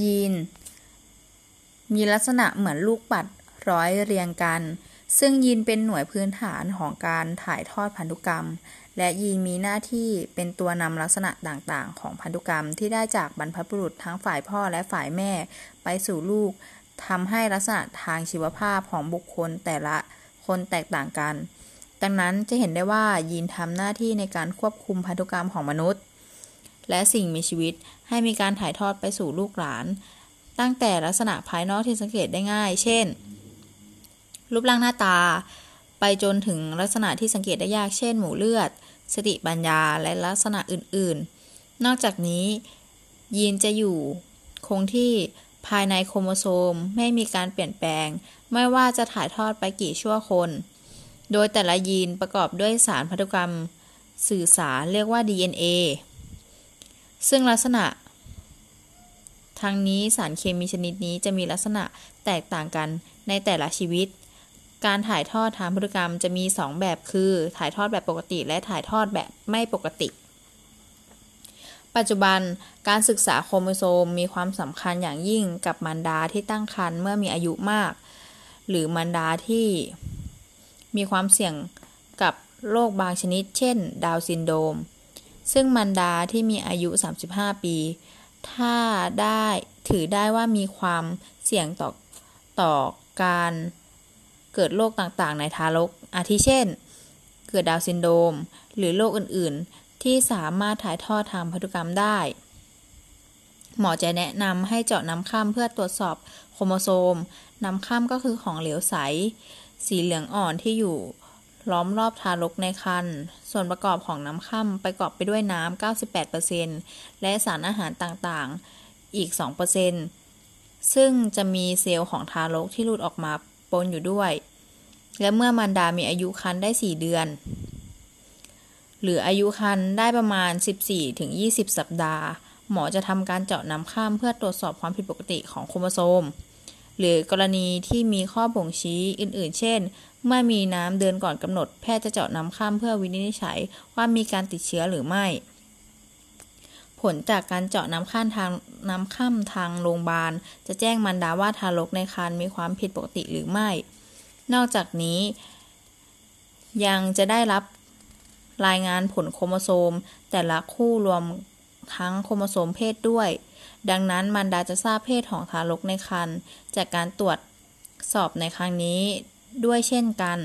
ยีน มีลักษณะเหมือนลูกปัดร้อยเรียงกัน ซึ่งยีนเป็นหน่วยพื้นฐานของการถ่ายทอดพันธุกรรม และยีนมีหน้าที่เป็นตัวนำลักษณะต่างๆ ของพันธุกรรมที่ได้จากบรรพบุรุษทั้งฝ่ายพ่อและฝ่ายแม่ไปสู่ลูกทำให้ลักษณะทางชีวภาพของบุคคลแต่ละคนแตกต่างกัน ดังนั้นจะเห็นได้ว่ายีนทำหน้าที่ในการควบคุมพันธุกรรมของมนุษย์ และสิ่งมีชีวิตให้มีการถ่ายทอดไปสู่ลูกหลาน ตั้งแต่ลักษณะภายนอกที่สังเกตได้ง่าย เช่น รูปร่างหน้าตา ไปจนถึงลักษณะที่สังเกตได้ยาก เช่น หมู่เลือด สติปัญญา และลักษณะอื่น ๆ นอกจากนี้ ยีนจะอยู่คงที่ภายในโครโมโซมไม่มีการเปลี่ยนแปลง ไม่ว่าจะถ่ายทอดไปกี่ชั่วคน โดยแต่ละยีนประกอบด้วยสารพันธุกรรม สื่อสารเรียกว่า DNA ซึ่งลักษณะ ทางนี้สารเคมีชนิดนี้จะมีลักษณะแตกต่างกันในแต่ละชีวิต การถ่ายทอดทางพันธุกรรมจะมี 2 แบบคือ ถ่ายทอดแบบปกติ และถ่ายทอดแบบไม่ปกติ ปัจจุบันการศึกษาโครโมโซมมีความสำคัญอย่างยิ่งกับมารดาที่ตั้งครรภ์เมื่อมีอายุมาก หรือมารดาที่มีความเสี่ยงกับโรคบางชนิด เช่น ดาวน์ซินโดรม ซึ่งมารดาที่มีอายุ 35 ปี ถ้าได้ถือได้ว่ามีความเสี่ยงต่อต่อการเกิดโรคต่างๆ ในทารก อาทิเช่น เกิดดาวน์ซินโดรม หรือโรคอื่นๆ ที่สามารถถ่ายทอดทางพันธุกรรมได้ หมอจะแนะนำให้เจาะน้ำคร่ำเพื่อตรวจสอบโครโมโซม น้ำข้ามก็คือของเหลวใส สีเหลืองอ่อนที่อยู่ ล้อมรอบทารกในครรภ์ส่วนประกอบของน้ำข้ามประกอบไปด้วยน้ำ 98%และสารอาหารต่างๆ อีก 2%ซึ่งจะมีเซลล์ของทารกที่หลุดออกมาปนอยู่ด้วย และเมื่อมารดามีอายุครรภ์ได้ 4 เดือน หรืออายุครรภ์ได้ประมาณ 14-20 สัปดาห์ หมอจะทำการเจาะน้ำข้ามเพื่อตรวจสอบความผิดปกติของโครโมโซม หรือกรณีที่มีข้อบ่งชี้อื่นๆ เช่น เมื่อมีน้ำเดินก่อนกำหนดแพทย์จะเจาะน้ำข้ามเพื่อวินิจฉัยว่ามีการติดเชื้อหรือไม่ ผลจากการเจาะน้ำข้ามทางน้ำข้ามทางโรงพยาบาล จะแจ้งมารดาว่าทารกในครรภ์มีความผิดปกติหรือไม่ นอกจากนี้ ยังจะได้รับรายงานผลโครโมโซม แต่ละคู่รวม ทั้งโครโมโซมเพศด้วย ดังนั้นมารดาจะทราบเพศของทารกในครรภ์จากการตรวจสอบในครั้งนี้ด้วยเช่นกัน